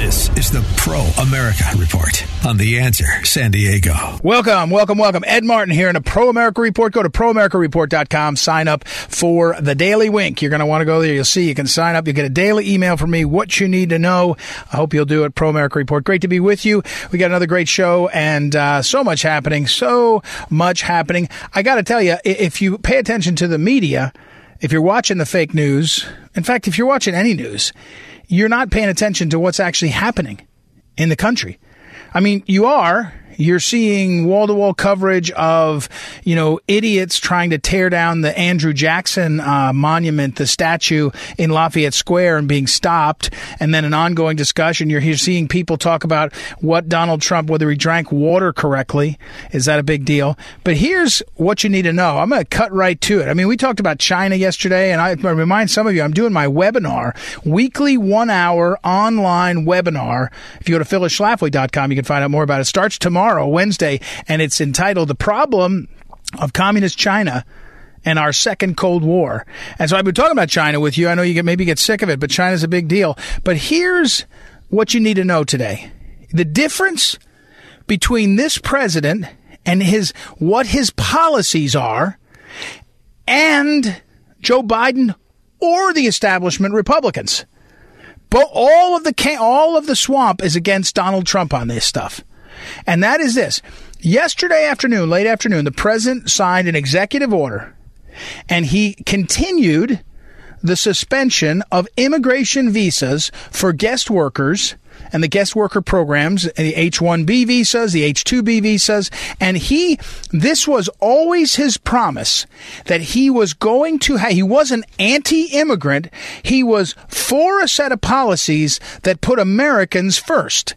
This is the Pro America Report on The Answer San Diego. Welcome, welcome, welcome. Ed Martin here in a Pro America Report. Go to proamericareport.com, sign up for the Daily Wink. You're going to want to go there. You'll see you can sign up. You'll get a daily email from me, what you need to know. I hope you'll do it. Pro America Report. Great to be with you. We got another great show and uh, so much happening. So much happening. I got to tell you, if you pay attention to the media, if you're watching the fake news, in fact, if you're watching any news, you're not paying attention to what's actually happening in the country. I mean, you are, you're seeing wall to wall coverage of, you know, idiots trying to tear down the Andrew Jackson uh, monument, the statue in Lafayette Square, and being stopped, and then an ongoing discussion. You're, seeing people talk about what Donald Trump, whether he drank water correctly, is that a big deal? But here's what you need to know. I'm going to cut right to it. I mean, we talked about China yesterday, and I remind some of you, I'm doing my webinar, weekly one hour online webinar. If you go to phyllisschlafly.com, you can find out more about it. Starts tomorrow tomorrow, Wednesday, and it's entitled The Problem of Communist China and our second Cold War. And so I've been talking about China with you. I know you get, maybe get sick of it, but China's a big deal. But here's what you need to know today. The difference between this president and his, what his policies are and Joe Biden or the establishment Republicans. But all of the, all of the swamp is against Donald Trump on this stuff. And that is this. Yesterday afternoon, late afternoon, the president signed an executive order and he continued the suspension of immigration visas for guest workers and the guest worker programs, the H-1B visas, the H-2B visas. And he, this was always his promise that he was going to, have, he was an anti-immigrant. He was for a set of policies that put Americans first.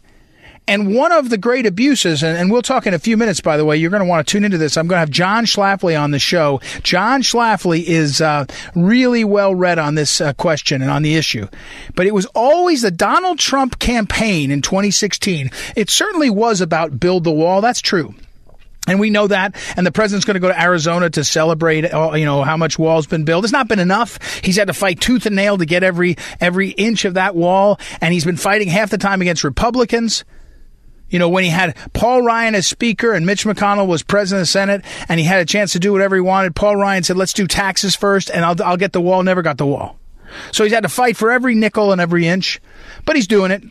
And one of the great abuses, and, and, we'll talk in a few minutes, by the way, you're going to want to tune into this. I'm going to have John Schlafly on the show. John Schlafly is uh, really well read on this uh, question and on the issue. But it was always the Donald Trump campaign in 2016. It certainly was about build the wall. That's true. And we know that. And the president's going to go to Arizona to celebrate, uh, you know, how much wall's been built. It's not been enough. He's had to fight tooth and nail to get every, every inch of that wall. And he's been fighting half the time against Republicans. You know, when he had Paul Ryan as Speaker and Mitch McConnell was President of the Senate and he had a chance to do whatever he wanted, Paul Ryan said, let's do taxes first and I'll, I'll get the wall. Never got the wall. So he's had to fight for every nickel and every inch, but he's doing it.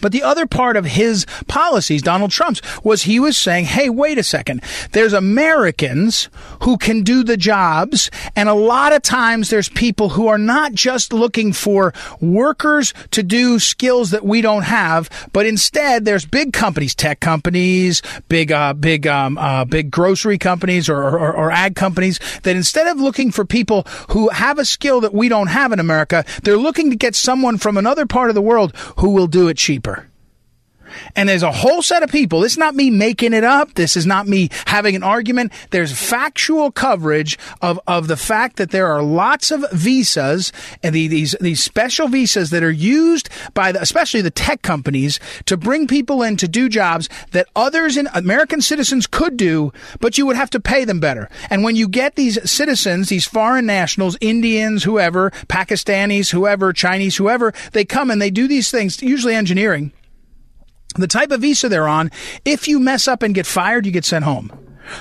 But the other part of his policies, Donald Trump's, was he was saying, hey, wait a second. There's Americans who can do the jobs. And a lot of times there's people who are not just looking for workers to do skills that we don't have, but instead there's big companies, tech companies, big, uh, big, um, uh, big grocery companies or, or, or ag companies that instead of looking for people who have a skill that we don't have in America, they're looking to get someone from another part of the world who will do it cheaper. And there's a whole set of people. Is not me making it up. This is not me having an argument. There's factual coverage of, of the fact that there are lots of visas and the, these, these special visas that are used by the, especially the tech companies to bring people in to do jobs that others in American citizens could do, but you would have to pay them better. And when you get these citizens, these foreign nationals, Indians, whoever, Pakistanis, whoever, Chinese, whoever, they come and they do these things, usually engineering the type of visa they're on, if you mess up and get fired, you get sent home.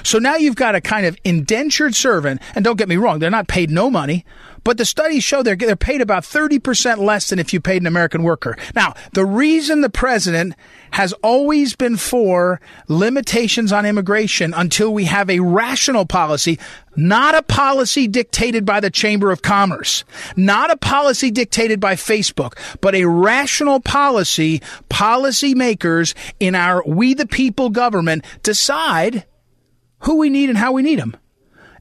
So now you've got a kind of indentured servant, and don't get me wrong, they're not paid no money, but the studies show they're, they're paid about 30% less than if you paid an American worker. Now, the reason the president has always been for limitations on immigration until we have a rational policy, not a policy dictated by the Chamber of Commerce, not a policy dictated by Facebook, but a rational policy, policymakers in our we the people government decide who we need and how we need them,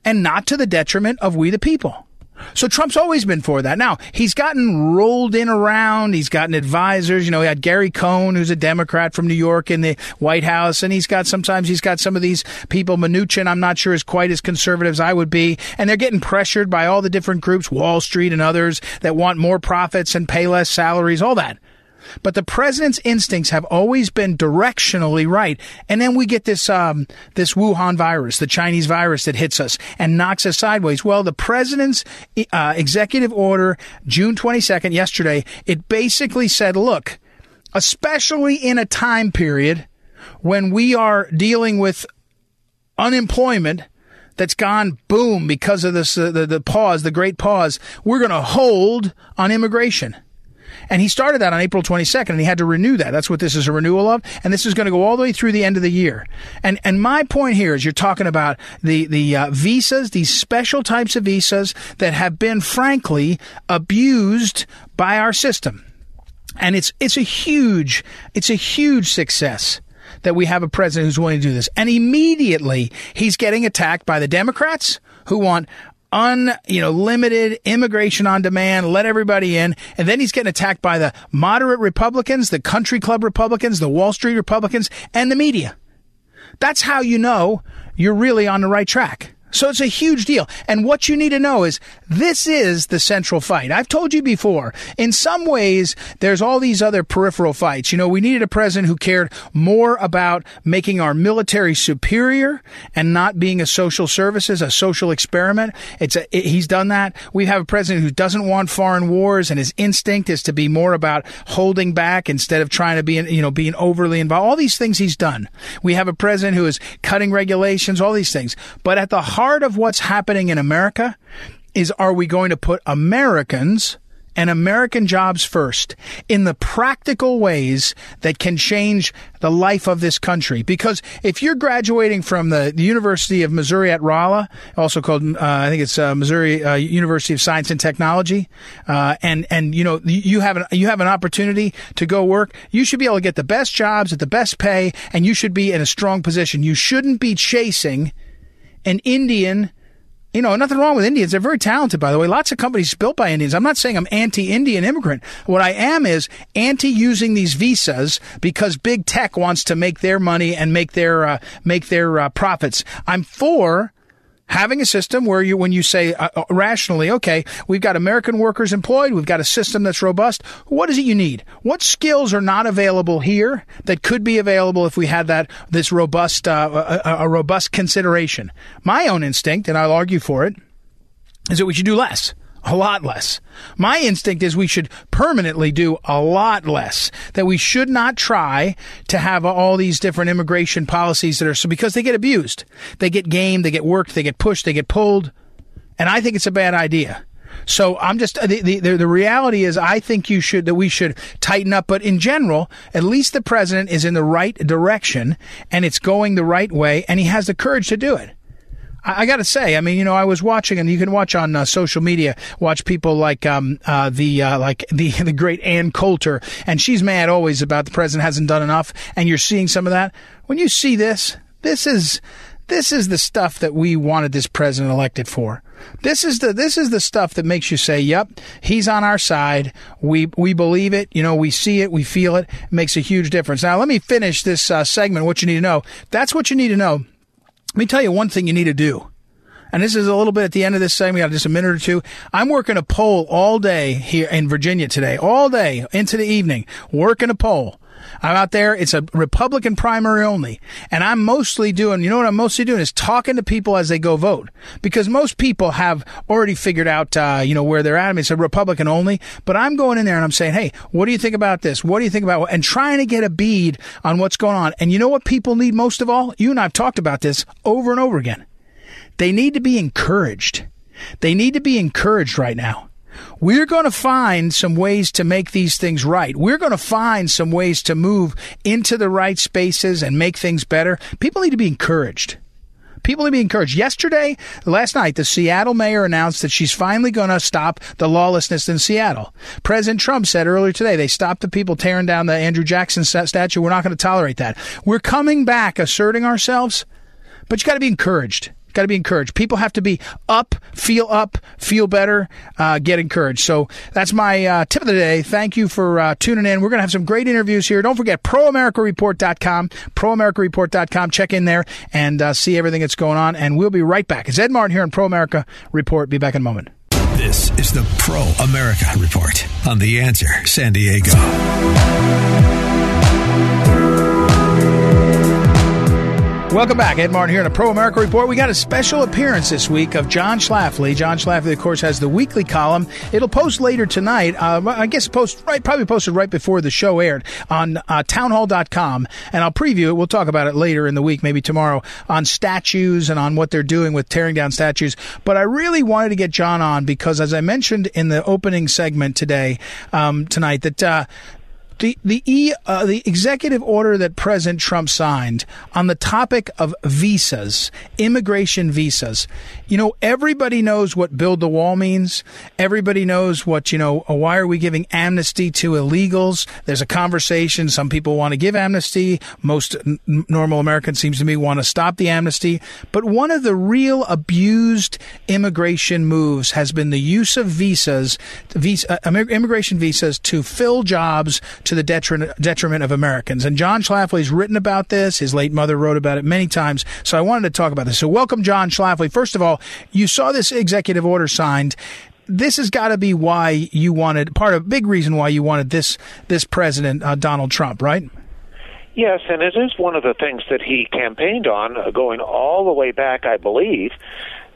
and not to the detriment of we the people. So Trump's always been for that. Now, he's gotten rolled in around. He's gotten advisors. You know, he had Gary Cohn, who's a Democrat from New York in the White House. And he's got, sometimes he's got some of these people. Mnuchin, I'm not sure is quite as conservative as I would be. And they're getting pressured by all the different groups, Wall Street and others that want more profits and pay less salaries, all that. But the president's instincts have always been directionally right. And then we get this, um, this Wuhan virus, the Chinese virus that hits us and knocks us sideways. Well, the president's uh, executive order, June 22nd, yesterday, it basically said, look, especially in a time period when we are dealing with unemployment, that's gone boom because of this uh, the, the pause, the great pause. We're going to hold on immigration. And he started that on April 22nd and he had to renew that. That's what this is a renewal of. And this is going to go all the way through the end of the year. And, and my point here is you're talking about the, the uh, visas, these special types of visas that have been frankly abused by our system. And it's, it's a huge, it's a huge success that we have a president who's willing to do this. And immediately he's getting attacked by the Democrats who want un, you know, limited immigration on demand, let everybody in. And then he's getting attacked by the moderate Republicans, the country club Republicans, the Wall Street Republicans, and the media. That's how you know you're really on the right track. So it's a huge deal. And what you need to know is this is the central fight. I've told you before, in some ways, there's all these other peripheral fights. You know, we needed a president who cared more about making our military superior and not being a social services, a social experiment. It's a, it, he's done that. We have a president who doesn't want foreign wars and his instinct is to be more about holding back instead of trying to be, you know, being overly involved. All these things he's done. We have a president who is cutting regulations, all these things. But at the heart of what's happening in America is are we going to put Americans and American jobs first in the practical ways that can change the life of this country. Because if you're graduating from the, the University of Missouri at Rolla, also called, uh, I think it's uh, Missouri uh, University of Science and Technology, uh, and and you know you have an you have an opportunity to go work, you should be able to get the best jobs at the best pay, and you should be in a strong position. You shouldn't be chasing an Indian you know, nothing wrong with Indians. They're very talented, by the way. Lots of companies built by Indians. I'm not saying I'm anti-Indian immigrant. What I am is anti using these visas because big tech wants to make their money and make their uh, make their uh, profits. I'm for having a system where you, when you say uh, uh, rationally, okay, we've got American workers employed, we've got a system that's robust. What is it you need? What skills are not available here that could be available if we had that this robust uh, a, a robust consideration? My own instinct, and I'll argue for it, is that we should do less a lot less. My instinct is we should permanently do a lot less. That we should not try to have all these different immigration policies that are so because they get abused. They get gamed, they get worked, they get pushed, they get pulled. And I think it's a bad idea. So I'm just the, the the reality is I think you should that we should tighten up. But in general, at least the president is in the right direction and it's going the right way, and he has the courage to do it. I, got to say, I mean, you know, I was watching, and you can watch on uh, social media, watch people like um, uh, the uh, like the the great Ann Coulter, and she's mad always about the president hasn't done enough, and you're seeing some of that. When you see this, this is this is the stuff that we wanted this president elected for. This is the this is the stuff that makes you say, "Yep, he's on our side. We we believe it. You know, we see it, we feel it. it makes a huge difference." Now, let me finish this uh, segment. What you need to know. That's what you need to know let me tell you one thing you need to do. And this is a little bit at the end of this segment. Got just a minute or two. I'm working a poll all day here in Virginia today, all day into the evening, working a poll. I'm out there. It's a Republican primary only. And I'm mostly doing, you know what I'm mostly doing is talking to people as they go vote. Because most people have already figured out, uh, you know, where they're at. I mean, it's a Republican only. But I'm going in there and I'm saying, hey, what do you think about this? What do you think about? And trying to get a bead on what's going on. And you know what people need most of all? You and I've talked about this over and over again. They need to be encouraged. They need to be encouraged right now. We're going to find some ways to make these things right. We're going to find some ways to move into the right spaces and make things better. People need to be encouraged. People need to be encouraged. Yesterday, last night, the Seattle mayor announced that she's finally going to stop the lawlessness in Seattle. President Trump said earlier today they stopped the people tearing down the Andrew Jackson statue. We're not going to tolerate that. We're coming back, asserting ourselves, but you got to be encouraged. Got to be encouraged. People have to be up, feel up, feel better, uh, get encouraged. So that's my uh, tip of the day. Thank you for uh, tuning in. We're going to have some great interviews here. Don't forget proamericareport.com, proamericareport.com. Check in there and uh, see everything that's going on. And we'll be right back. It's Ed Martin here on Pro America Report. Be back in a moment. This is the Pro America Report on The Answer San Diego. Welcome back. Ed Martin here in a Pro America Report. We got a special appearance this week of John Schlafly. John Schlafly, of course, has the weekly column. It'll post later tonight. Uh, I guess post right, probably posted right before the show aired on uh, townhall.com. And I'll preview it. We'll talk about it later in the week, maybe tomorrow, on statues and on what they're doing with tearing down statues. But I really wanted to get John on because, as I mentioned in the opening segment today, um, tonight, that uh, the the e, uh, the executive order that President Trump signed on the topic of visas, immigration visas. You know, everybody knows what build the wall means. Everybody knows what you know. Uh, why are we giving amnesty to illegals? There's a conversation. Some people want to give amnesty. Most n- normal Americans, seems to me, want to stop the amnesty. But one of the real abused immigration moves has been the use of visas, visa, uh, immigration visas to fill jobs to the detriment, detriment of Americans. And John Schlafly's written about this. His late mother wrote about it many times. So I wanted to talk about this. So welcome, John Schlafly. First of all, you saw this executive order signed this has got to be why you wanted part of big reason why you wanted this this president uh, Donald Trump, right? Yes, and it is one of the things that he campaigned on, uh, going all the way back, I believe,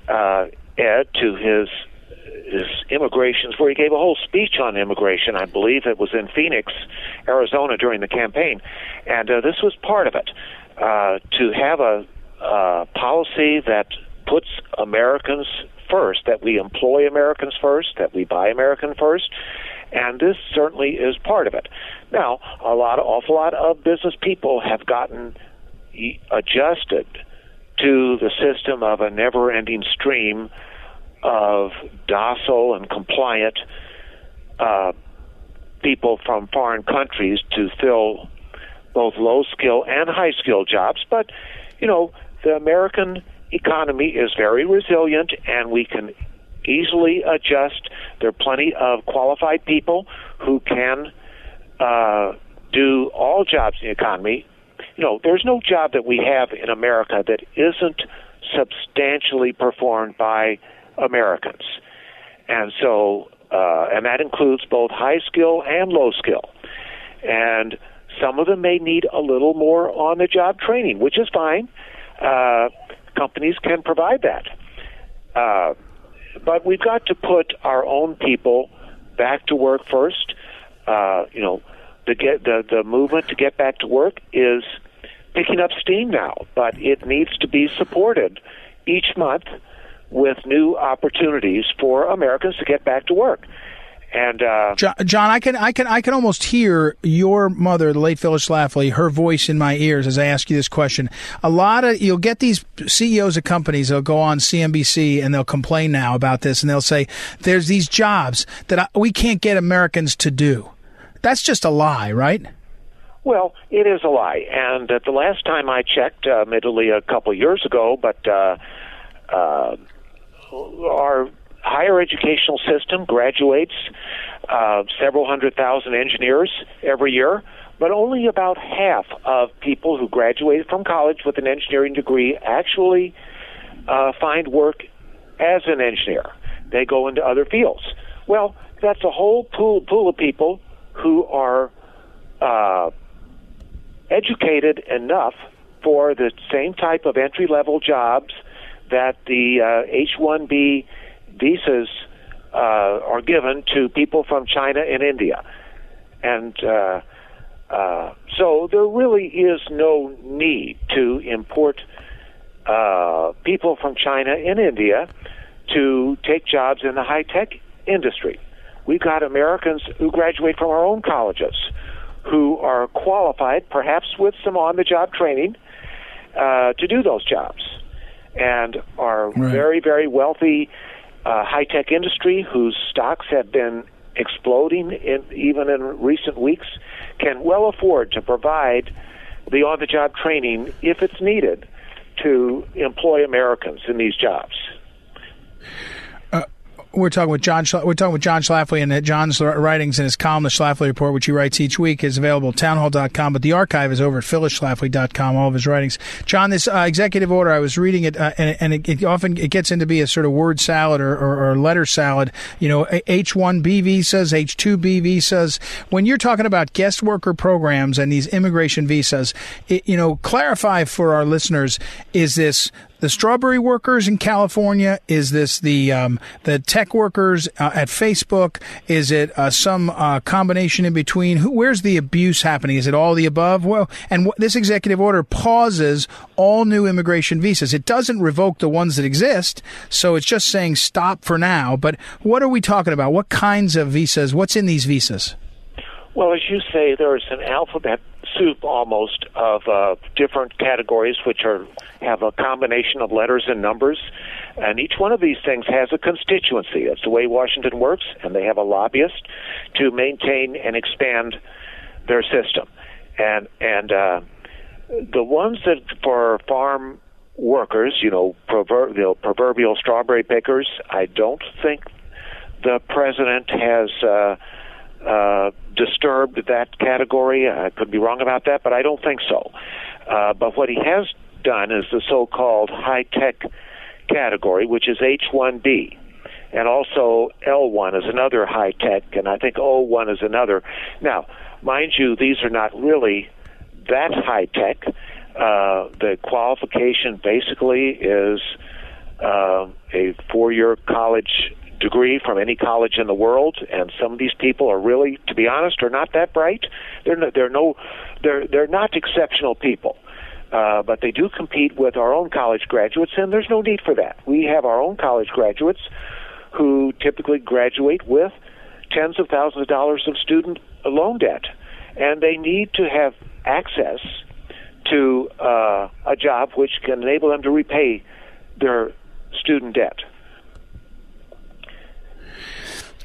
uh, Ed, to his his immigrations, where he gave a whole speech on immigration. I believe it was in Phoenix, Arizona, during the campaign, and uh, this was part of it. Uh, to have a uh, policy that puts Americans first, that we employ Americans first, that we buy American first, and this certainly is part of it. Now, a lot, awful lot of business people have gotten adjusted to the system of a never-ending stream of docile and compliant uh, people from foreign countries to fill both low skill and high skill jobs. But, you know, the American economy is very resilient and we can easily adjust. There are plenty of qualified people who can uh, do all jobs in the economy. You know, there's no job that we have in America that isn't substantially performed by Americans. And so, uh, and that includes both high skill and low skill. And some of them may need a little more on the job training, which is fine. Uh, companies can provide that. Uh, but we've got to put our own people back to work first. Uh, you know, the get the the movement to get back to work is picking up steam now, but it needs to be supported each month with new opportunities for Americans to get back to work. And uh, John, John, I can, I can, I can almost hear your mother, the late Phyllis Schlafly, her voice in my ears as I ask you this question. A lot of you'll get these CEOs of companies. They'll go on CNBC and they'll complain now about this, and they'll say, "There's these jobs that we can't get Americans to do." That's just a lie, right? Well, it is a lie. And uh, the last time I checked, uh, admittedly a couple years ago, but uh, uh, our higher educational system graduates uh, several hundred thousand engineers every year, but only about half of people who graduated from college with an engineering degree actually uh, find work as an engineer. They go into other fields. Well, that's a whole pool pool of people who are uh, educated enough for the same type of entry level jobs that the uh, H-1B visas uh, are given to people from China and India, and uh, uh, so there really is no need to import uh, people from China and India to take jobs in the high tech industry. We've got Americans who graduate from our own colleges who are qualified, perhaps with some on the job training, uh, to do those jobs and are right. very, very wealthy uh, high tech industry whose stocks have been exploding in, even in recent weeks can well afford to provide the on the job training if it's needed to employ Americans in these jobs. We're talking with John. We're talking with John Schlafly, and John's writings in his column, the Schlafly Report, which he writes each week, is available at townhall.com. But the archive is over at phyllisschlafly.com. All of his writings. John, this uh, executive order, I was reading it, uh, and, and it, it, often it gets into be a sort of word salad or, or, or letter salad. You know, H-1B visas, H-2B visas. When you're talking about guest worker programs and these immigration visas, it, you know, clarify for our listeners: is this the strawberry workers in California? Is this the um, the tech workers uh, at Facebook? Is it uh, some uh, combination in between? Who, where's the abuse happening? Is it all the above? Well, and this executive order pauses all new immigration visas. It doesn't revoke the ones that exist, so it's just saying stop for now. But what are we talking about? What kinds of visas? What's in these visas? Well, as you say, there's an alphabet soup almost of uh, different categories which are have a combination of letters and numbers. And each one of these things has a constituency. That's the way washington works and they have a lobbyist to maintain and expand their system. And and uh, the ones that for farm workers you know proverbial, proverbial strawberry pickers i don't think the president has uh, uh, disturbed that category. I could be wrong about that, but I don't think so. Uh, but what he has done is the so-called high-tech category, which is H1B. And also L1 is another high tech, and I think O1 is another. Now, mind you, these are not really that high tech. Uh, the qualification basically is uh, a four year college degree from any college in the world, and some of these people are really, to be honest, are not that bright. They're no, they're no, they're they're not exceptional people. Uh, but they do compete with our own college graduates, and there's no need for that. We have our own college graduates who typically graduate with tens of thousands of dollars of student loan debt, and they need to have access to uh, a job which can enable them to repay their student debt.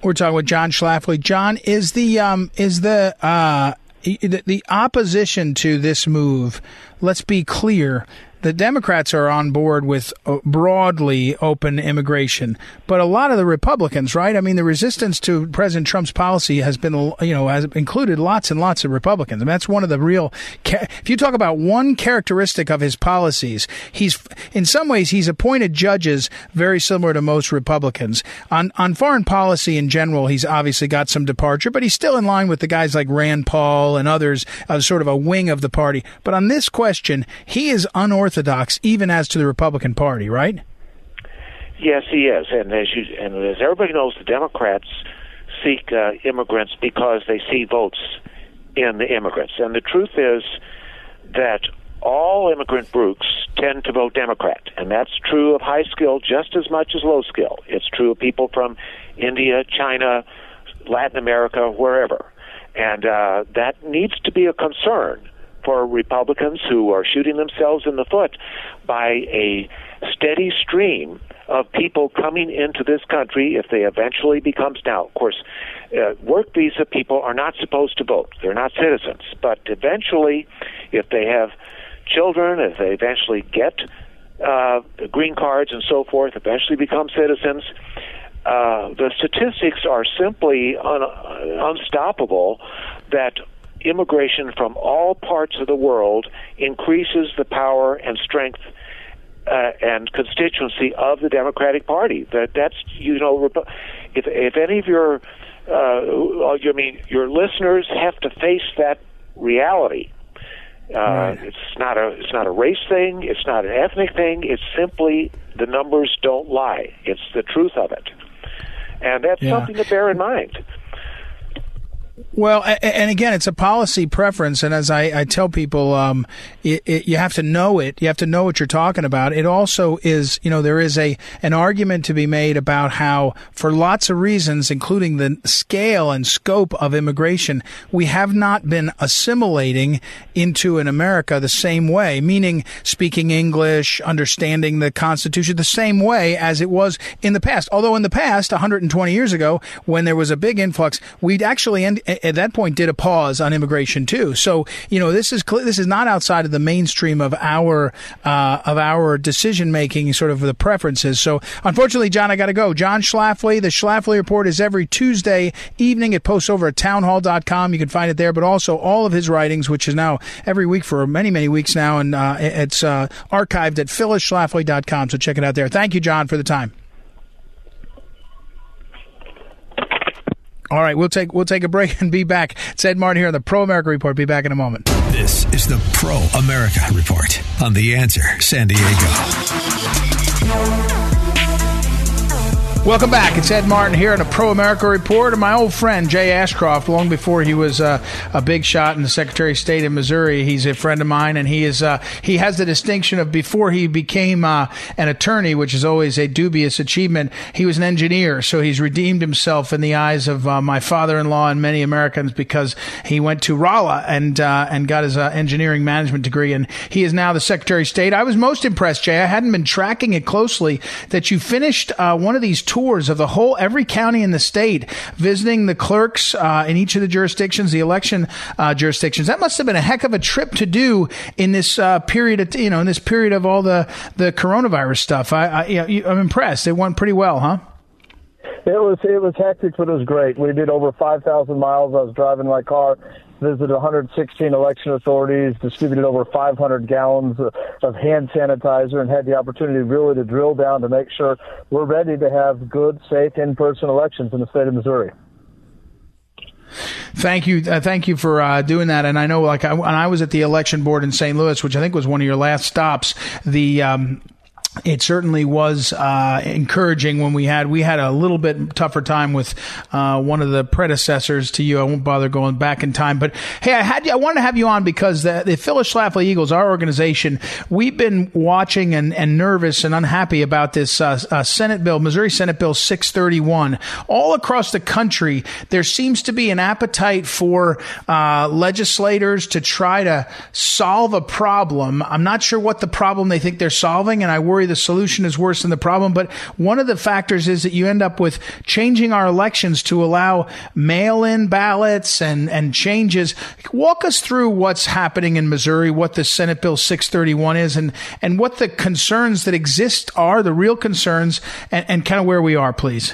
We're talking with John Schlafly. John, is the um, is the uh, the, the opposition to this move? Let's be clear the Democrats are on board with uh, broadly open immigration, but a lot of the Republicans, right? I mean, the resistance to President Trump's policy has been, you know, has included lots and lots of Republicans. Mean, that's one of the real. If you talk about one characteristic of his policies, he's in some ways he's appointed judges very similar to most Republicans. On on foreign policy in general, he's obviously got some departure, but he's still in line with the guys like Rand Paul and others, uh, sort of a wing of the party. But on this question, he is unorthodox orthodox, even as to the Republican Party, right? Yes, he is, and as you and as everybody knows, the Democrats seek uh, immigrants because they see votes in the immigrants, and the truth is that all immigrant groups tend to vote Democrat, and that's true of high skill just as much as low skill. It's true of people from India, China, Latin America, wherever, and uh, that needs to be a concern for Republicans who are shooting themselves in the foot by a steady stream of people coming into this country if they eventually becomes now of course uh, work visa people are not supposed to vote. They're not citizens. But eventually if they have children if they eventually get uh, green cards and so forth eventually become citizens uh, the statistics are simply un- unstoppable that immigration from all parts of the world increases the power and strength uh, and constituency of the Democratic Party. That that's you know, if if any of your uh, I mean your listeners have to face that reality. Uh, right. It's not a it's not a race thing. It's not an ethnic thing. It's simply the numbers don't lie. It's the truth of it, and that's yeah. something to bear in mind. Well, and again, it's a policy preference, and as I, I tell people, um, it, it, you have to know it. You have to know what you're talking about. It also is, you know, there is a an argument to be made about how, for lots of reasons, including the scale and scope of immigration, we have not been assimilating into an America the same way, meaning speaking English, understanding the Constitution the same way as it was in the past. Although in the past, 120 years ago, when there was a big influx, we'd actually end at that point did a pause on immigration too. So you know this is this is not outside of the mainstream of our uh, of our decision making, sort of the preferences. So unfortunately, John, I got to go. John Schlafly, the Schlafly Report is every Tuesday evening. It posts over at townhall.com. You can find it there, but also all of his writings, which is now every week for many many weeks now, and uh, it's uh, archived at phyllisschlafly.com. So check it out there. Thank you, John, for the time. All right, we'll take we'll take a break and be back. It's Ed Martin here on the Pro America Report. Be back in a moment. This is the Pro America Report on the Answer San Diego. Welcome back. It's Ed Martin here in a Pro America Report. And my old friend Jay Ashcroft, long before he was uh, a big shot in the Secretary of State in Missouri, he's a friend of mine, and he is uh, he has the distinction of before he became uh, an attorney, which is always a dubious achievement. He was an engineer, so he's redeemed himself in the eyes of uh, my father-in-law and many Americans because he went to Rolla and uh, and got his uh, engineering management degree, and he is now the Secretary of State. I was most impressed, Jay. I hadn't been tracking it closely that you finished one of these tours of the whole every county in the state, visiting the clerks uh, in each of the jurisdictions, the election uh, jurisdictions. That must have been a heck of a trip to do in this uh, period of you know in this period of all the the coronavirus stuff. I, I you know, I'm impressed. It went pretty well, huh? It was it was hectic, but it was great. We did over 5,000 miles. I was driving my car visited 116 election authorities, distributed over 500 gallons of hand sanitizer, and had the opportunity really to drill down to make sure we're ready to have good, safe, in-person elections in the state of Missouri. Thank you, uh, thank you for uh, doing that. And I know, like, I, when I was at the election board in St. Louis, which I think was one of your last stops, the um, it certainly was uh, encouraging when we had we had a little bit tougher time with uh, one of the predecessors to you. I won't bother going back in time, but hey, I had I wanted to have you on because the, the Phyllis Schlafly Eagles, our organization, we've been watching and, and nervous and unhappy about this uh, uh Senate bill, Missouri Senate Bill 631. All across the country, there seems to be an appetite for uh, legislators to try to solve a problem. I'm not sure what the problem they think they're solving, and I worry the solution is worse than the problem. But one of the factors is that you end up with changing our elections to allow mail in ballots and, and changes. Walk us through what's happening in Missouri, what the Senate Bill 631 is, and, and what the concerns that exist are, the real concerns, and, and kind of where we are, please.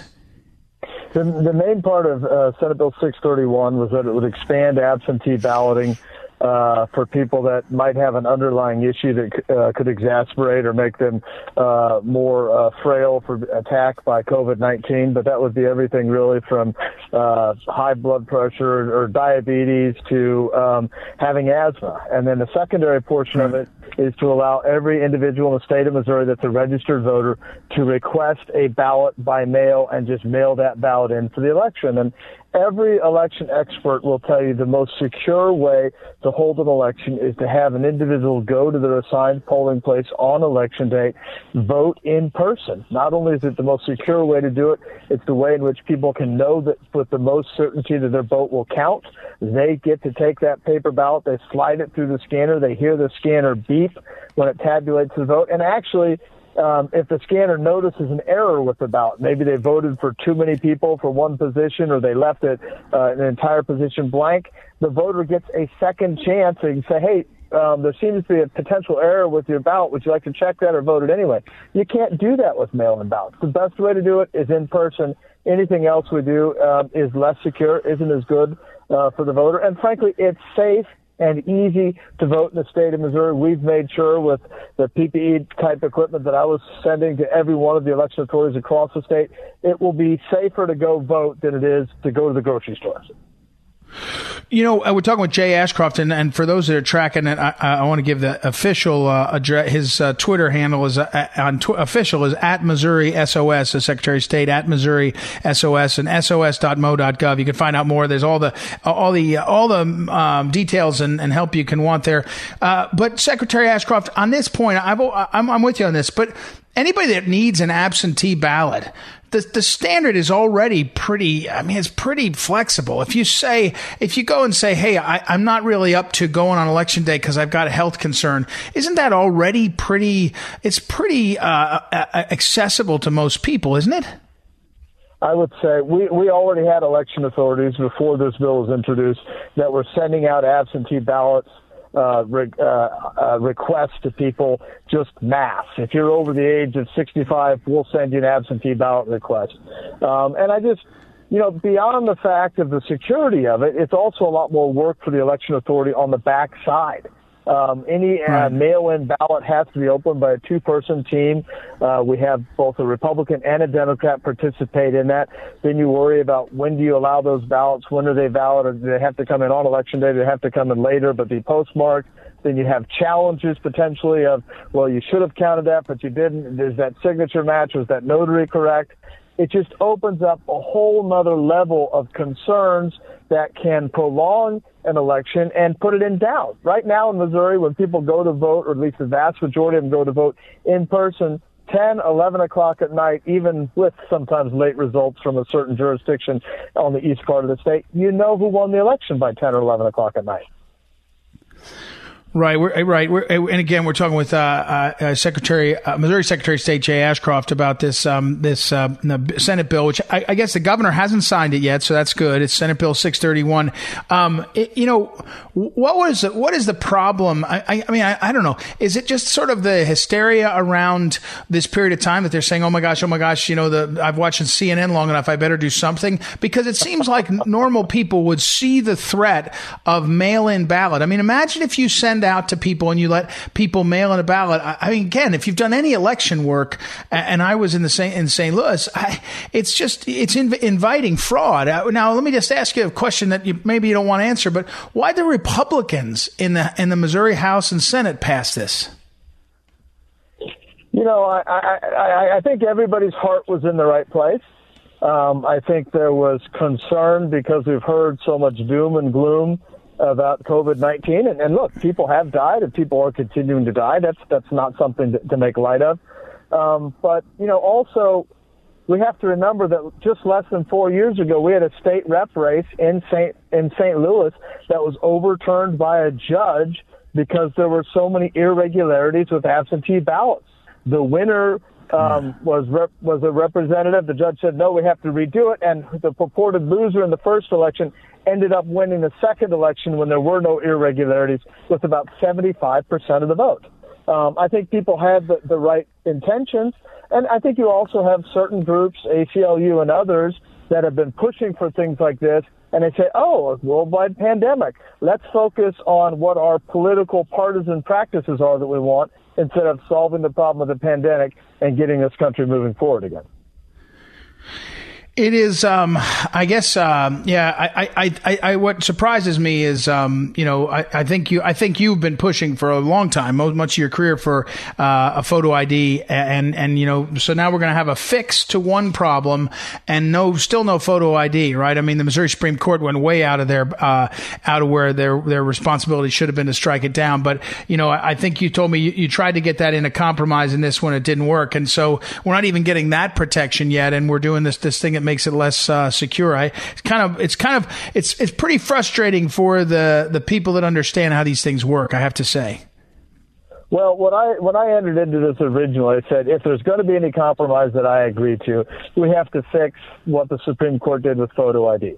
The, the main part of uh, Senate Bill 631 was that it would expand absentee balloting uh, for people that might have an underlying issue that uh, could exasperate or make them uh, more uh, frail for attack by COVID-19. But that would be everything really from uh, high blood pressure or diabetes to um, having asthma. And then the secondary portion of it is to allow every individual in the state of Missouri that's a registered voter to request a ballot by mail and just mail that ballot in for the election. And every election expert will tell you the most secure way to hold an election is to have an individual go to their assigned polling place on election day, vote in person. Not only is it the most secure way to do it, it's the way in which people can know that with the most certainty that their vote will count. They get to take that paper ballot, they slide it through the scanner, they hear the scanner beep when it tabulates the vote, and actually um, if the scanner notices an error with the ballot, maybe they voted for too many people for one position or they left it uh, an entire position blank, the voter gets a second chance and say, hey, um, there seems to be a potential error with your ballot. Would you like to check that or vote it anyway? You can't do that with mail-in ballots. The best way to do it is in person. Anything else we do uh, is less secure, isn't as good uh, for the voter, and frankly, it's safe and easy to vote in the state of Missouri. We've made sure with the PPE type equipment that I was sending to every one of the election authorities across the state, it will be safer to go vote than it is to go to the grocery store. You know, uh, we're talking with Jay Ashcroft, and, and for those that are tracking it, I, I want to give the official uh, address. His uh, Twitter handle is uh, on tw- official is at Missouri SOS, the Secretary of State at Missouri SOS, and sos.mo.gov. You can find out more. There's all the all the all the um, details and, and, help you can want there. Uh, but Secretary Ashcroft, on this point, I've, I'm, I'm with you on this, but anybody that needs an absentee ballot, the, the standard is already pretty, I mean, it's pretty flexible. If you say, if you go and say, hey, I, I'm not really up to going on election day because I've got a health concern, isn't that already pretty, it's pretty uh, accessible to most people, isn't it? I would say we, we already had election authorities before this bill was introduced that were sending out absentee ballots uh, re- uh, uh, requests to people just mass. If you're over the age of 65, we'll send you an absentee ballot request. Um, and I just, you know, beyond the fact of the security of it, it's also a lot more work for the election authority on the back side. Um, any uh, mail-in ballot has to be opened by a two-person team. Uh, we have both a Republican and a Democrat participate in that. Then you worry about when do you allow those ballots? When are they valid? Or do they have to come in on election day? Do they have to come in later but be postmarked? Then you have challenges potentially of, well, you should have counted that, but you didn't. Is that signature match? Was that notary correct? It just opens up a whole nother level of concerns that can prolong an election and put it in doubt. Right now in Missouri, when people go to vote, or at least the vast majority of them go to vote in person, 10, 11 o'clock at night, even with sometimes late results from a certain jurisdiction on the east part of the state, you know who won the election by 10 or 11 o'clock at night. Right, we're, eh, right. We're, eh, and again, we're talking with uh, uh, uh, Secretary uh, Missouri Secretary of State Jay Ashcroft about this um, this uh, Senate bill, which I, I, guess the governor hasn't signed it yet, so that's good. It's Senate Bill 631. Um, you know, what was what is the problem? I, I, I mean, I, don't know. Is it just sort of the hysteria around this period of time that they're saying, "Oh my gosh, oh my gosh," you know, the I've watched CNN long enough, I better do something because it seems like normal people would see the threat of mail-in ballot. I mean, imagine if you send send out to people and you let people mail in a ballot. I, I mean, again, if you've done any election work, and I was in the St. in St. Louis, I, it's just it's inv- inviting fraud. Uh, now, let me just ask you a question that you maybe you don't want to answer, but why the Republicans in the in the Missouri House and Senate pass this? You know, I, I, I think everybody's heart was in the right place. Um, I think there was concern because we've heard so much doom and gloom about COVID nineteen. And, and look, people have died, and people are continuing to die. That's that's not something to, to make light of. Um, but you know, also we have to remember that just less than four years ago, we had a state rep race in St. in St. Louis that was overturned by a judge because there were so many irregularities with absentee ballots. The winner um, was rep- was a representative. The judge said no, we have to redo it, and the purported loser in the first election ended up winning the second election when there were no irregularities with about 75% of the vote. Um, I think people had the, the right intentions, and I think you also have certain groups, ACLU and others, that have been pushing for things like this, and they say, oh, a worldwide pandemic. Let's focus on what our political partisan practices are that we want instead of solving the problem of the pandemic and getting this country moving forward again. It is, um, I guess, um, yeah. I, I, I, I, what surprises me is, um, you know, I, I think you, I think you've been pushing for a long time, much of your career for uh, a photo ID, and and you know, so now we're going to have a fix to one problem, and no, still no photo ID, right? I mean, the Missouri Supreme Court went way out of their, uh, out of where their their responsibility should have been to strike it down. But you know, I, think you told me you, you tried to get that in a compromise in this one, it didn't work, and so we're not even getting that protection yet, and we're doing this this thing makes it less uh, secure. I it's kind of it's kind of it's it's pretty frustrating for the the people that understand how these things work. I have to say. Well, when I when I entered into this originally, I said if there's going to be any compromise that I agree to, we have to fix what the Supreme Court did with photo ID.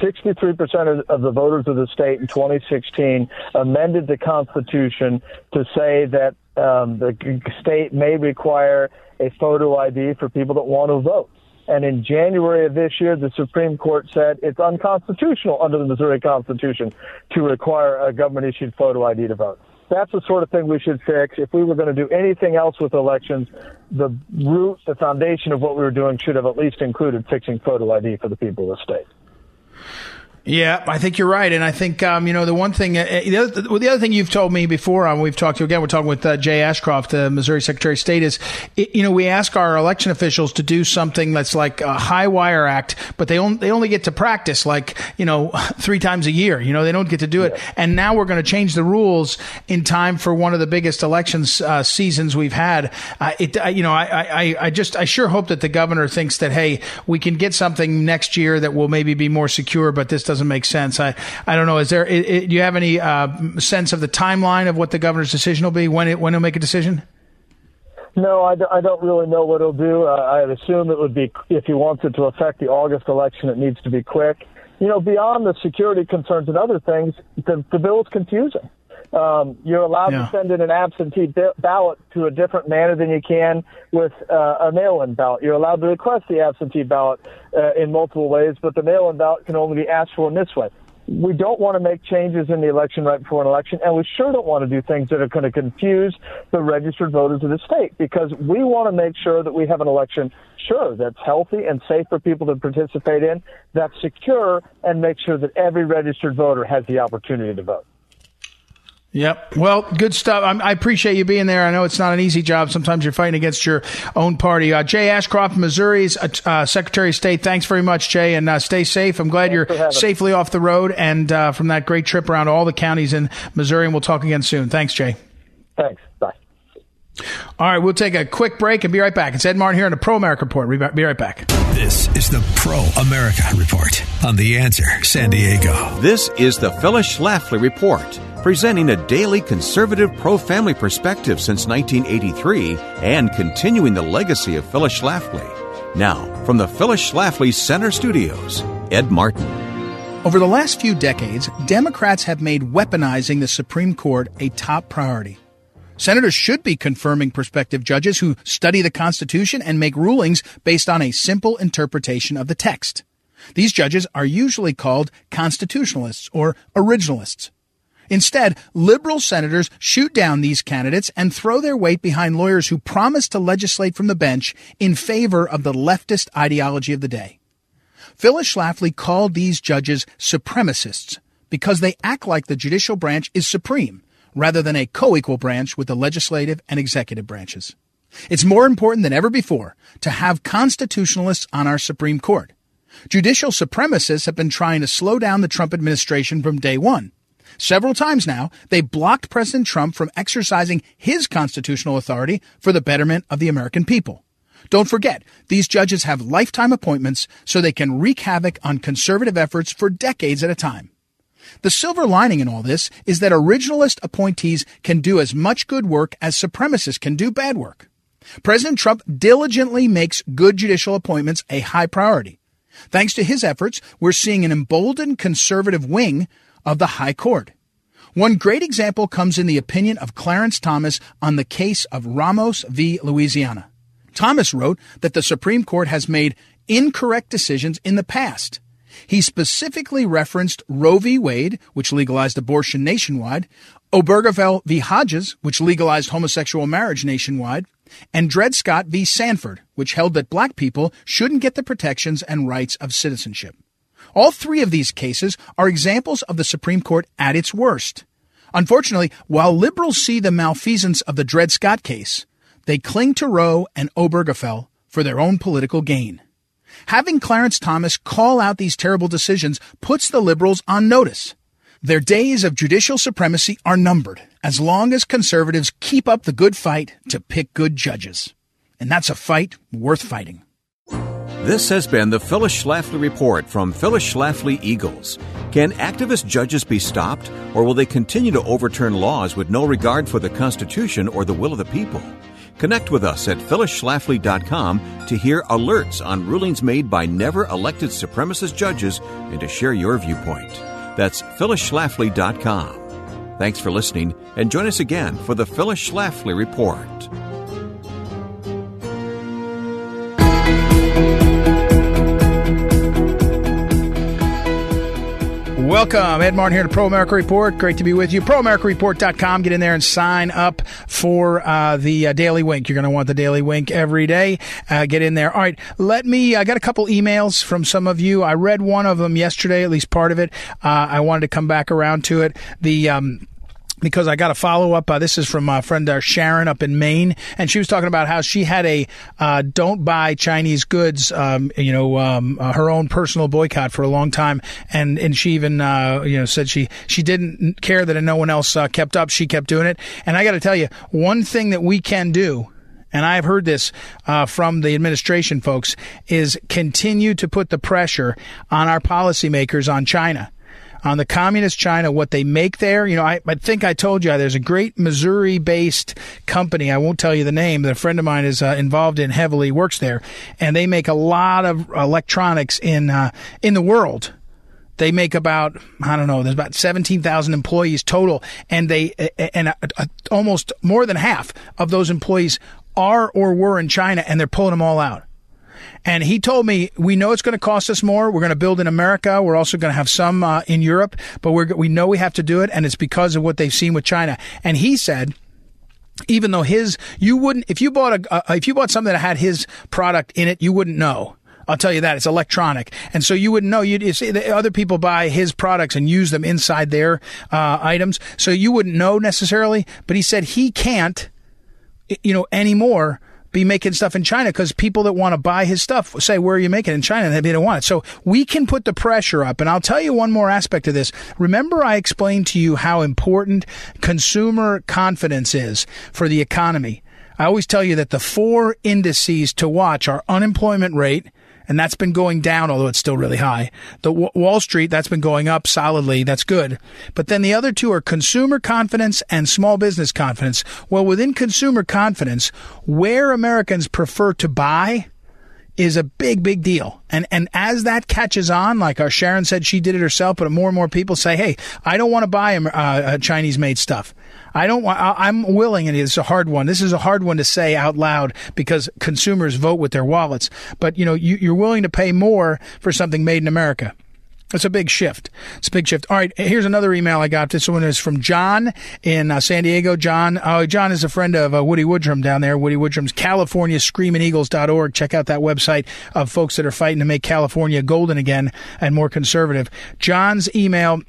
63% of the voters of the state in 2016 amended the Constitution to say that um, the state may require a photo ID for people that want to vote. And in January of this year, the Supreme Court said it's unconstitutional under the Missouri Constitution to require a government issued photo ID to vote. That's the sort of thing we should fix. If we were going to do anything else with elections, the root, the foundation of what we were doing should have at least included fixing photo ID for the people of the state. Yeah, I think you're right, and I think um, you know the one thing. Uh, uh the, other, the other thing you've told me before, um, we've talked to again. We're talking with uh, Jay Ashcroft, the Missouri Secretary of State. Is it, you know we ask our election officials to do something that's like a high wire act, but they only they only get to practice like you know three times a year. You know they don't get to do it, yeah. and now we're going to change the rules in time for one of the biggest elections uh, seasons we've had. Uh, it you know I, I I just I sure hope that the governor thinks that hey we can get something next year that will maybe be more secure, but this doesn't doesn't make sense. I, I don't know. Is there? It, it, do you have any uh, sense of the timeline of what the governor's decision will be when it when he'll make a decision? No, I, d- I don't really know what he'll do. Uh, I'd assume it would be, if he wants it to affect the August election, it needs to be quick. You know, beyond the security concerns and other things, the, the bill is confusing. Um, you're allowed Yeah. to send in an absentee ba- ballot to a different manner than you can with uh, a mail-in ballot. You're allowed to request the absentee ballot uh, in multiple ways, but the mail-in ballot can only be asked for in this way. We don't want to make changes in the election right before an election, and we sure don't want to do things that are going to confuse the registered voters of the state because we want to make sure that we have an election, sure, that's healthy and safe for people to participate in, that's secure, and make sure that every registered voter has the opportunity to vote. Yep. Well, good stuff. I'm, I appreciate you being there. I know it's not an easy job. Sometimes you're fighting against your own party. Uh, Jay Ashcroft, Missouri's uh, uh, Secretary of State. Thanks very much, Jay, and uh, stay safe. I'm glad for you're safely off the road and uh, from that great trip around all the counties in Missouri. And we'll talk again soon. Thanks, Jay. Thanks. Bye. All right, we'll take a quick break and be right back. It's Ed Martin here on the Pro America Report. Be be right back. This is the Pro America Report on The Answer San Diego. This is the Phyllis Schlafly Report, presenting a daily conservative pro family perspective since 1983 and continuing the legacy of Phyllis Schlafly. Now, from the Phyllis Schlafly Center Studios, Ed Martin. Over the last few decades, Democrats have made weaponizing the Supreme Court a top priority. Senators should be confirming prospective judges who study the Constitution and make rulings based on a simple interpretation of the text. These judges are usually called constitutionalists or originalists. Instead, liberal senators shoot down these candidates and throw their weight behind lawyers who promise to legislate from the bench in favor of the leftist ideology of the day. Phyllis Schlafly called these judges supremacists because they act like the judicial branch is supreme rather than a co-equal branch with the legislative and executive branches. It's more important than ever before to have constitutionalists on our Supreme Court. Judicial supremacists have been trying to slow down the Trump administration from day one. Several times now, they blocked President Trump from exercising his constitutional authority for the betterment of the American people. Don't forget, these judges have lifetime appointments so they can wreak havoc on conservative efforts for decades at a time. The silver lining in all this is that originalist appointees can do as much good work as supremacists can do bad work. President Trump diligently makes good judicial appointments a high priority. Thanks to his efforts, we're seeing an emboldened conservative wing of the High Court. One great example comes in the opinion of Clarence Thomas on the case of Ramos v. Louisiana. Thomas wrote that the Supreme Court has made incorrect decisions in the past. He specifically referenced Roe v. Wade, which legalized abortion nationwide, Obergefell v. Hodges, which legalized homosexual marriage nationwide, and Dred Scott v. Sanford, which held that black people shouldn't get the protections and rights of citizenship. All three of these cases are examples of the Supreme Court at its worst. Unfortunately, while liberals see the malfeasance of the Dred Scott case, they cling to Roe and Obergefell for their own political gain. Having Clarence Thomas call out these terrible decisions puts the liberals on notice. Their days of judicial supremacy are numbered as long as conservatives keep up the good fight to pick good judges. And that's a fight worth fighting. This has been the Phyllis Schlafly Report from Phyllis Schlafly Eagles. Can activist judges be stopped, or will they continue to overturn laws with no regard for the Constitution or the will of the people? Connect with us at phyllisschlafly.com to hear alerts on rulings made by never elected supremacist judges and to share your viewpoint. That's phyllisschlafly.com. Thanks for listening, and join us again for the Phyllis Schlafly Report. Welcome. Ed Martin here to Pro America Report. Great to be with you. ProAmericaReport.com. Get in there and sign up for uh, the uh, Daily Wink. You're going to want the Daily Wink every day. Uh, get in there. All right. Let me, I got a couple emails from some of you. I read one of them yesterday, at least part of it. Uh, I wanted to come back around to it. The, um, because I got a follow up. Uh, this is from my friend uh, Sharon up in Maine, and she was talking about how she had a uh, "don't buy Chinese goods," um, you know, um, uh, her own personal boycott for a long time, and and she even uh, you know said she she didn't care that no one else uh, kept up. She kept doing it, and I got to tell you, one thing that we can do. And I've heard this uh, from the administration folks is continue to put the pressure on our policymakers on China on the communist China, what they make there. You know, I, I think I told you there's a great Missouri based company. I won't tell you the name, but a friend of mine is uh, involved in heavily, works there, and they make a lot of electronics in, uh, in the world. They make about I don't know. There's about seventeen thousand employees total, and they and almost more than half of those employees are or were in China, and they're pulling them all out. And he told me, we know it's going to cost us more. We're going to build in America. We're also going to have some uh, in Europe, but we're, we know we have to do it. And it's because of what they've seen with China. And he said, even though his, you wouldn't, if you bought a, uh, if you bought something that had his product in it, you wouldn't know. I'll tell you that it's electronic, and so you wouldn't know. You, you see, other people buy his products and use them inside their uh, items, so you wouldn't know necessarily. But he said he can't, you know, anymore be making stuff in China because people that want to buy his stuff say, where are you making it in China? And they don't want it. So we can put the pressure up. And I'll tell you one more aspect of this. Remember I explained to you how important consumer confidence is for the economy. I always tell you that the four indices to watch are unemployment rate, and that's been going down, although it's still really high. The w- Wall Street, that's been going up solidly. That's good. But then the other two are consumer confidence and small business confidence. Well, within consumer confidence, where Americans prefer to buy is a big, big deal. And and as that catches on, like our Sharon said, she did it herself, but more and more people say, "Hey, I don't want to buy uh, Chinese made stuff. I don't want. I'm willing, and it's a hard one. This is a hard one to say out loud because consumers vote with their wallets. But you know, you, you're willing to pay more for something made in America. It's a big shift. It's a big shift. All right, here's another email I got. This one is from John in uh, San Diego. John, uh, John is a friend of uh, Woody Woodrum down there. Woody Woodrum's California Screaming Check out that website of folks that are fighting to make California golden again and more conservative. John's email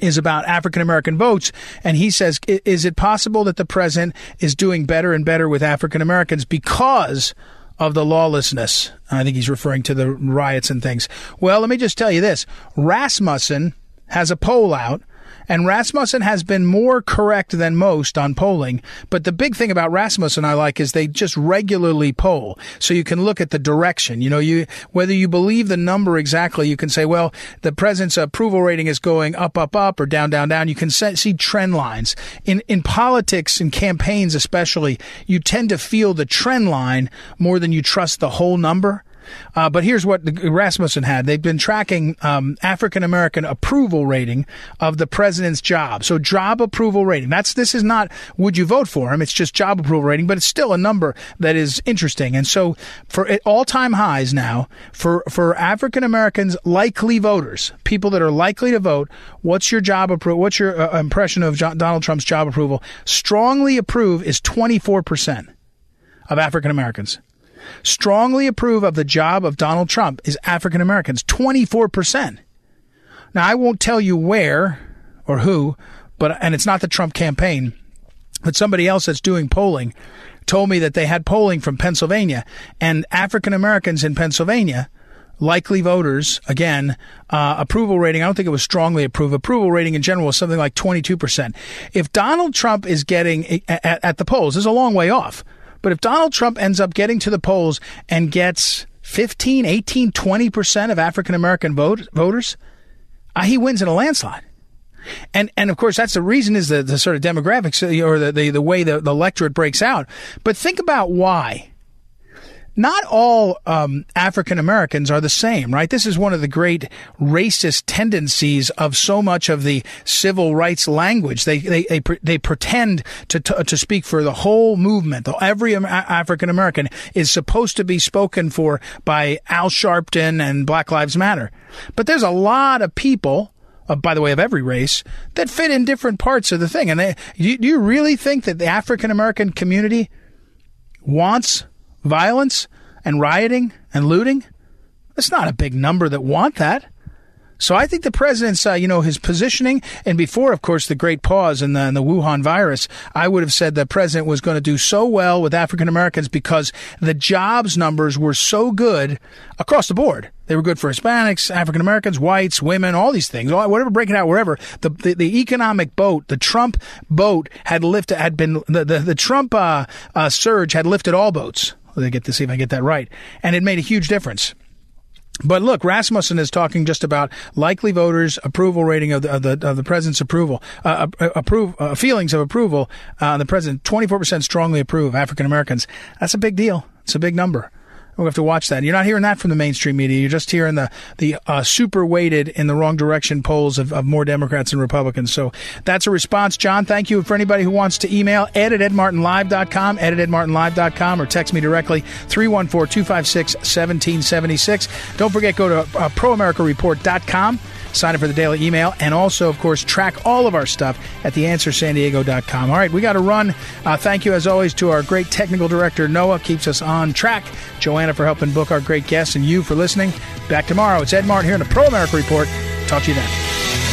is about African American votes. And he says, is it possible that the president is doing better and better with African Americans because of the lawlessness. I think he's referring to the riots and things. Well, let me just tell you this Rasmussen has a poll out and Rasmussen has been more correct than most on polling. But the big thing about Rasmussen I like is they just regularly poll. So you can look at the direction. You know, you, whether you believe the number exactly, you can say, well, the president's approval rating is going up, up, up or down, down, down. You can see trend lines. In, in politics and campaigns, especially, you tend to feel the trend line more than you trust the whole number. Uh, but here's what Rasmussen had. They've been tracking um, African American approval rating of the president's job. So job approval rating. That's this is not would you vote for him? It's just job approval rating, but it's still a number that is interesting. And so for all time highs now for for African Americans likely voters, people that are likely to vote, what's your job approval? What's your uh, impression of John, Donald Trump's job approval? Strongly approve is 24 percent of African Americans strongly approve of the job of Donald Trump is African Americans, 24%. Now, I won't tell you where or who, but, and it's not the Trump campaign, but somebody else that's doing polling told me that they had polling from Pennsylvania and African Americans in Pennsylvania, likely voters, again, uh, approval rating, I don't think it was strongly approved. Approval rating in general was something like 22%. If Donald Trump is getting at, at the polls, is a long way off. But if Donald Trump ends up getting to the polls and gets 15, 18, 20% of African American vote, voters, uh, he wins in a landslide. And and of course that's the reason is the, the sort of demographics uh, or the, the, the way the, the electorate breaks out. But think about why not all um, African Americans are the same, right? This is one of the great racist tendencies of so much of the civil rights language. They they they, they pretend to, to, to speak for the whole movement. Every African American is supposed to be spoken for by Al Sharpton and Black Lives Matter, but there's a lot of people. Uh, by the way, of every race that fit in different parts of the thing. And they, do you really think that the African American community wants violence and rioting and looting. It's not a big number that want that. So I think the president's, uh, you know, his positioning, and before, of course, the great pause and the, the Wuhan virus, I would have said the president was going to do so well with African Americans because the jobs numbers were so good across the board. They were good for Hispanics, African Americans, whites, women, all these things. Whatever, break it out wherever. The, the, the economic boat, the Trump boat had lifted, had been, the, the, the Trump, uh, uh, surge had lifted all boats. Me get to see if I get that right. And it made a huge difference. But look, Rasmussen is talking just about likely voters' approval rating of the of the, of the president's approval, uh, uh approve uh, feelings of approval. Uh, the president, twenty four percent strongly approve African Americans. That's a big deal. It's a big number. We have to watch that. You're not hearing that from the mainstream media. You're just hearing the the uh, super weighted in the wrong direction polls of, of more Democrats and Republicans. So that's a response, John. Thank you. For anybody who wants to email, ed at edmartinlive.com, ed at edmartinlive.com, or text me directly, 314-256-1776. Don't forget, go to uh, proamericareport.com Sign up for the daily email, and also, of course, track all of our stuff at theanswersandiego.com. All right, we got to run. Uh, thank you, as always, to our great technical director, Noah, keeps us on track. Joanna for helping book our great guests, and you for listening. Back tomorrow. It's Ed Martin here in the Pro America Report. Talk to you then.